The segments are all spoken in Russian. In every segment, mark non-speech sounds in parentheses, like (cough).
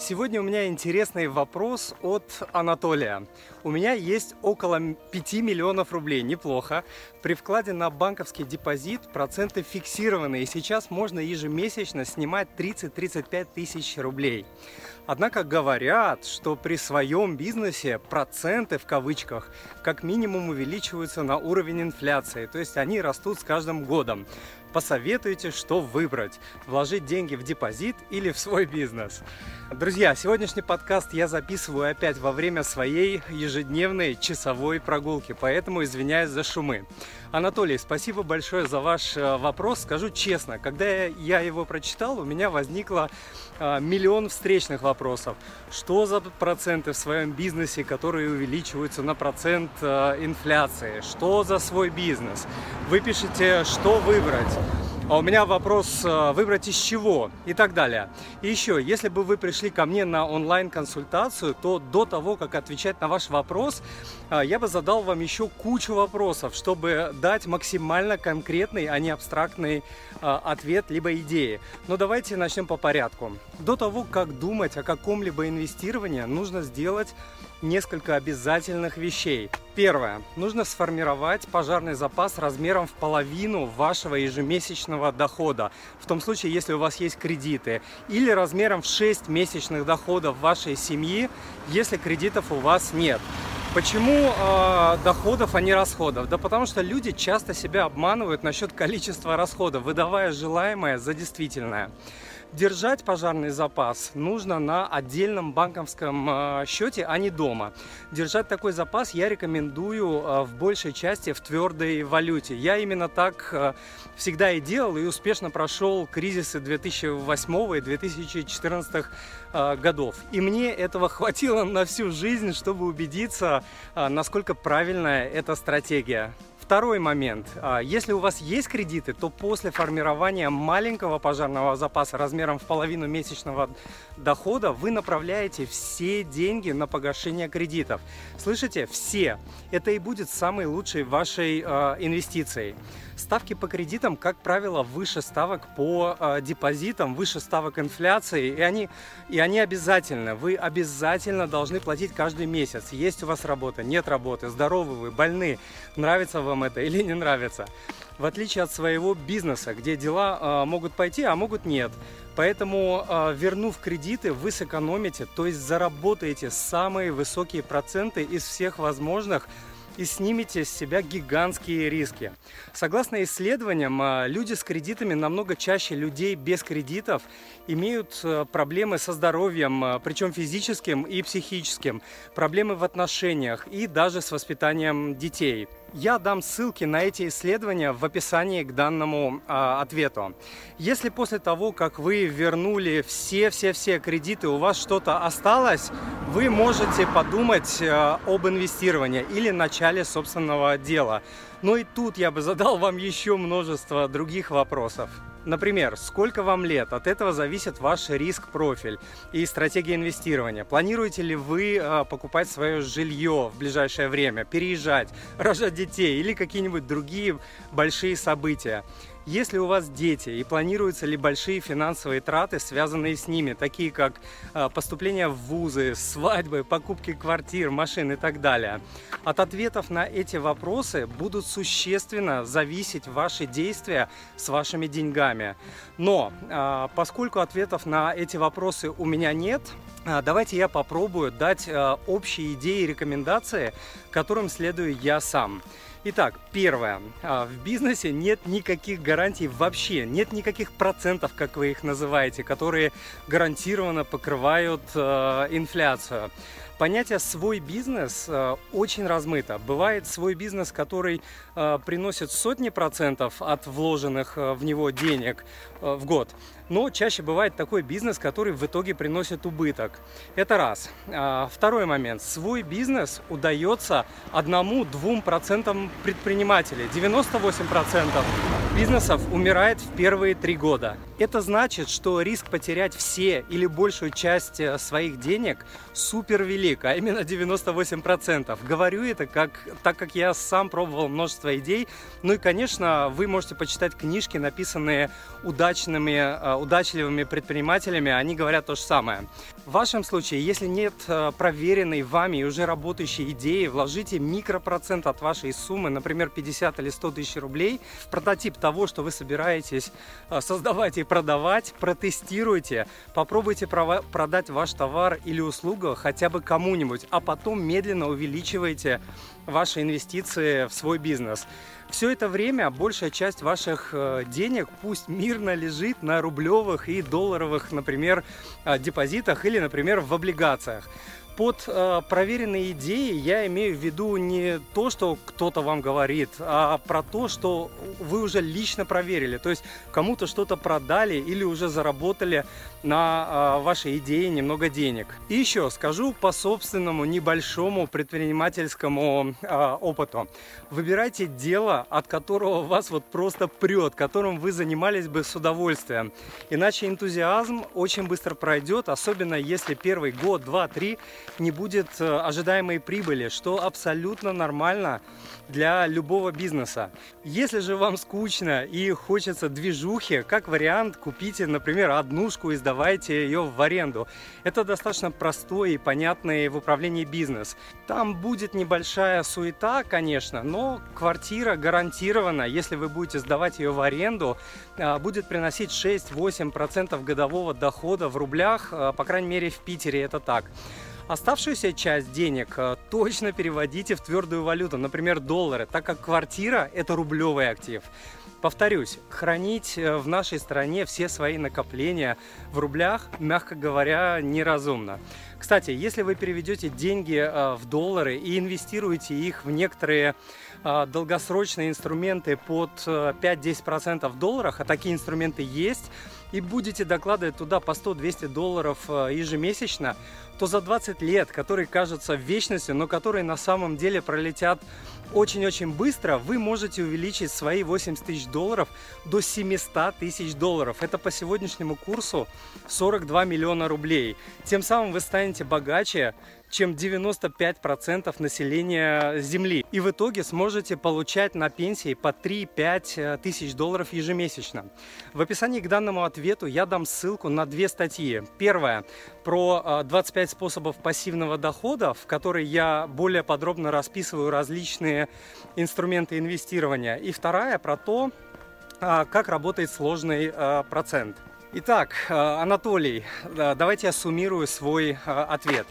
Сегодня у меня интересный вопрос от Анатолия. У меня есть около 5 миллионов рублей, неплохо. При вкладе на банковский депозит проценты фиксированы, и сейчас можно ежемесячно снимать 30-35 тысяч рублей. Однако говорят, что при своем бизнесе проценты в кавычках как минимум увеличиваются на уровень инфляции, то есть они растут с каждым годом. Посоветуйте, что выбрать – вложить деньги в депозит или в свой бизнес. Друзья, сегодняшний подкаст я записываю опять во время своей ежедневной часовой прогулки, поэтому извиняюсь за шумы. Анатолий, спасибо большое за ваш э, вопрос. Скажу честно, когда я его прочитал, у меня возникло э, миллион встречных вопросов. Что за проценты в своем бизнесе, которые увеличиваются на процент э, инфляции? Что за свой бизнес? Вы пишете, что выбрать? А у меня вопрос, э, выбрать из чего и так далее. И еще, если бы вы пришли ко мне на онлайн-консультацию, то до того, как отвечать на ваш вопрос, э, я бы задал вам еще кучу вопросов, чтобы дать максимально конкретный, а не абстрактный э, ответ либо идеи. Но давайте начнем по порядку. До того, как думать о каком-либо инвестировании, нужно сделать несколько обязательных вещей. Первое. Нужно сформировать пожарный запас размером в половину вашего ежемесячного дохода. В том случае, если у вас есть кредиты. Или размером в 6 месячных доходов вашей семьи, если кредитов у вас нет. Почему э, доходов, а не расходов? Да потому что люди часто себя обманывают насчет количества расходов, выдавая желаемое за действительное. Держать пожарный запас нужно на отдельном банковском э, счете, а не дома. Держать такой запас я рекомендую э, в большей части в твердой валюте. Я именно так э, всегда и делал и успешно прошел кризисы 2008 и 2014 годов. И мне этого (laughs) хватило на всю жизнь, чтобы убедиться, насколько правильная эта стратегия. Второй момент. А, если у вас есть кредиты, то после формирования маленького пожарного запаса размером в половину месячного дохода вы направляете все деньги на погашение кредитов. Слышите? Все. Это и будет самой лучшей вашей э, инвестицией. Ставки по кредитам, как правило, выше ставок по э, депозитам, выше ставок инфляции, и они, и они обязательно. Вы обязательно должны платить каждый месяц. Есть у вас работа, нет работы, здоровы вы, больны, нравится вам это или не нравится. В отличие от своего бизнеса, где дела э, могут пойти, а могут нет. Поэтому, э, вернув кредиты, вы сэкономите, то есть заработаете самые высокие проценты из всех возможных и снимете с себя гигантские риски. Согласно исследованиям, а, люди с кредитами намного чаще людей без кредитов имеют а, проблемы со здоровьем, а, причем физическим и психическим, проблемы в отношениях и даже с воспитанием детей. Я дам ссылки на эти исследования в описании к данному э, ответу. Если после того, как вы вернули все-все-все кредиты, у вас что-то осталось, вы можете подумать э, об инвестировании или начале собственного дела. Но и тут я бы задал вам (laughs) еще множество других вопросов. Например, сколько вам лет? От этого зависит ваш риск-профиль и стратегия инвестирования. Планируете ли вы э, покупать свое жилье в ближайшее время, переезжать, рожать детей или какие-нибудь другие большие события? Если у вас дети и планируются ли большие финансовые траты, связанные с ними, такие как а, поступление в вузы, свадьбы, покупки квартир, машин и так далее, от ответов на эти вопросы будут существенно зависеть ваши действия с вашими деньгами. Но а, поскольку ответов на эти вопросы у меня нет, а, давайте я попробую дать общие идеи и рекомендации, которым следую я сам. Итак, первое. А, в бизнесе нет никаких гарантий вообще, нет никаких процентов, как вы их называете, которые гарантированно покрывают э, инфляцию. Понятие «свой бизнес» э, очень размыто. Бывает свой бизнес, который э, приносит сотни процентов от вложенных э, в него денег в год. Но чаще бывает такой бизнес, который в итоге приносит убыток. Это раз. А, второй момент. Свой бизнес удается одному-двум процентам предпринимателей. 98 процентов бизнесов умирает в первые три года. Это значит, что риск потерять все или большую часть э, своих денег супер велик, а именно 98%. Говорю это, как, так как я сам пробовал множество идей. Ну и, конечно, вы можете почитать книжки, написанные удачными, э, удачливыми предпринимателями, они говорят то же самое. В вашем случае, если нет э, проверенной вами и уже работающей идеи, вложите микропроцент от вашей суммы, например, 50 или 100 тысяч рублей, в прототип того, что вы собираетесь создавать и продавать, протестируйте, попробуйте продать ваш товар или услугу хотя бы кому-нибудь, а потом медленно увеличивайте ваши инвестиции в свой бизнес. Все это время большая часть ваших э, денег пусть мирно лежит на рублевых и долларовых, например, э, депозитах или, например, в облигациях под э, проверенные идеи я имею в виду не то, что кто-то вам говорит, а про то, что вы уже лично проверили. То есть кому-то что-то продали или уже заработали на э, вашей идее немного денег. И еще скажу по собственному небольшому предпринимательскому э, опыту. Выбирайте дело, от которого вас вот просто прет, которым вы занимались бы с удовольствием. Иначе энтузиазм очень быстро пройдет, особенно если первый год, два, три не будет э, ожидаемой прибыли, что абсолютно нормально для любого бизнеса. Если же вам скучно и хочется движухи, как вариант, купите, например, однушку и сдавайте ее в аренду. Это достаточно простой и понятный в управлении бизнес. Там будет небольшая суета, конечно, но квартира гарантированно, если вы будете сдавать ее в аренду, э, будет приносить 6-8% годового дохода в рублях, э, по крайней мере в Питере это так. Оставшуюся часть денег э, точно переводите в твердую валюту, например, доллары, так как квартира – это рублевый актив. Повторюсь, хранить э, в нашей стране все свои накопления в рублях, мягко говоря, неразумно. Кстати, если вы переведете деньги э, в доллары и инвестируете их в некоторые долгосрочные инструменты под 5-10% в долларах, а такие инструменты есть, и будете докладывать туда по 100-200 долларов ежемесячно, то за 20 лет, которые кажутся вечностью, но которые на самом деле пролетят очень-очень быстро, вы можете увеличить свои 80 тысяч долларов до 700 тысяч долларов. Это по сегодняшнему курсу 42 миллиона рублей. Тем самым вы станете богаче, чем 95% населения Земли. И в итоге сможете получать на пенсии по 3-5 э, тысяч долларов ежемесячно. В описании к данному ответу я дам ссылку на две статьи. Первая про 25 э, способов пассивного дохода, в которой я более подробно расписываю различные инструменты инвестирования. И вторая про то, э, как работает сложный процент. Итак, Анатолий, давайте я суммирую свой ответ.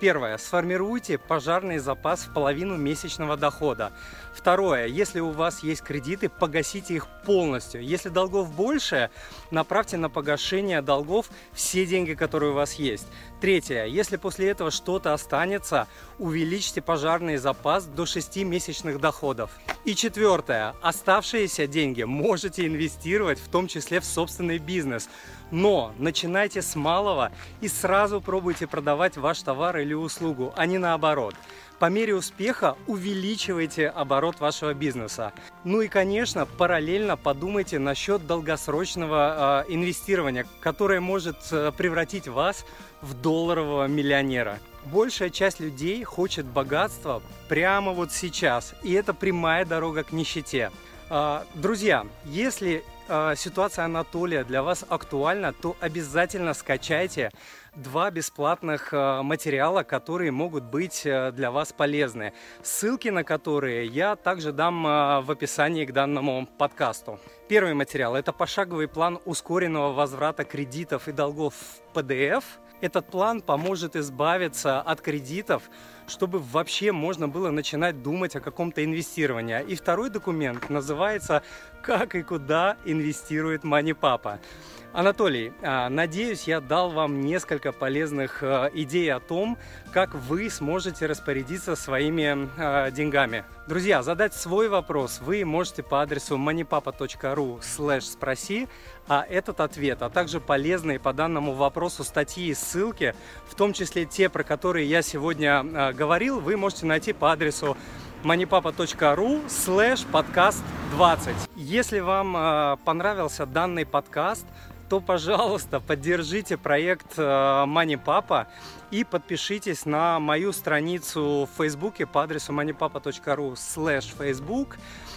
Первое. Сформируйте пожарный запас в половину месячного дохода. Второе. Если у вас есть кредиты, погасите их полностью. Если долгов больше, направьте на погашение долгов все деньги, которые у вас есть. Третье. Если после этого что-то останется, увеличьте пожарный запас до 6 месячных доходов. И четвертое. Оставшиеся деньги можете инвестировать, в том числе в собственный бизнес. Но начинайте с малого и сразу пробуйте продавать ваш товар или услугу, а не наоборот. По мере успеха увеличивайте оборот вашего бизнеса. Ну и, конечно, параллельно подумайте насчет долгосрочного э, инвестирования, которое может э, превратить вас в долларового миллионера. Большая часть людей хочет богатства прямо вот сейчас, и это прямая дорога к нищете. Э, друзья, если э, ситуация Анатолия для вас актуальна, то обязательно скачайте два бесплатных э, материала, которые могут быть э, для вас полезны. Ссылки на которые я также дам э, в описании к данному подкасту. Первый материал – это пошаговый план ускоренного возврата кредитов и долгов в PDF. Этот план поможет избавиться от кредитов, чтобы вообще можно было начинать думать о каком-то инвестировании. И второй документ называется «Как и куда инвестирует Мани Папа». Анатолий, а, надеюсь, я дал вам несколько полезных а, идей о том, как вы сможете распорядиться своими а, деньгами. Друзья, задать свой вопрос вы можете по адресу moneypapa.ru спроси, а этот ответ, а также полезные по данному вопросу статьи и ссылки, в том числе те, про которые я сегодня говорил, вы можете найти по адресу moneypapa.ru слэш подкаст 20. Если вам понравился данный подкаст, то, пожалуйста, поддержите проект Money Papa и подпишитесь на мою страницу в Фейсбуке по адресу moneypapa.ru slash Facebook,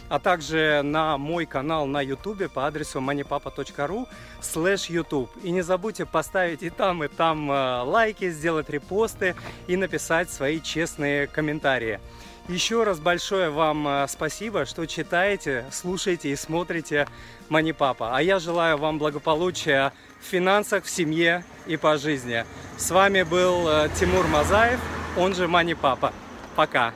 а также на мой канал на Ютубе по адресу moneypapa.ru slash YouTube. И не забудьте поставить и там, и там лайки, сделать репосты и написать свои честные комментарии. Еще раз большое вам э, спасибо, что читаете, слушаете и смотрите Мани Папа. А я желаю вам благополучия в финансах, в семье и по жизни. С вами был э, Тимур Мазаев, он же Мани Папа. Пока.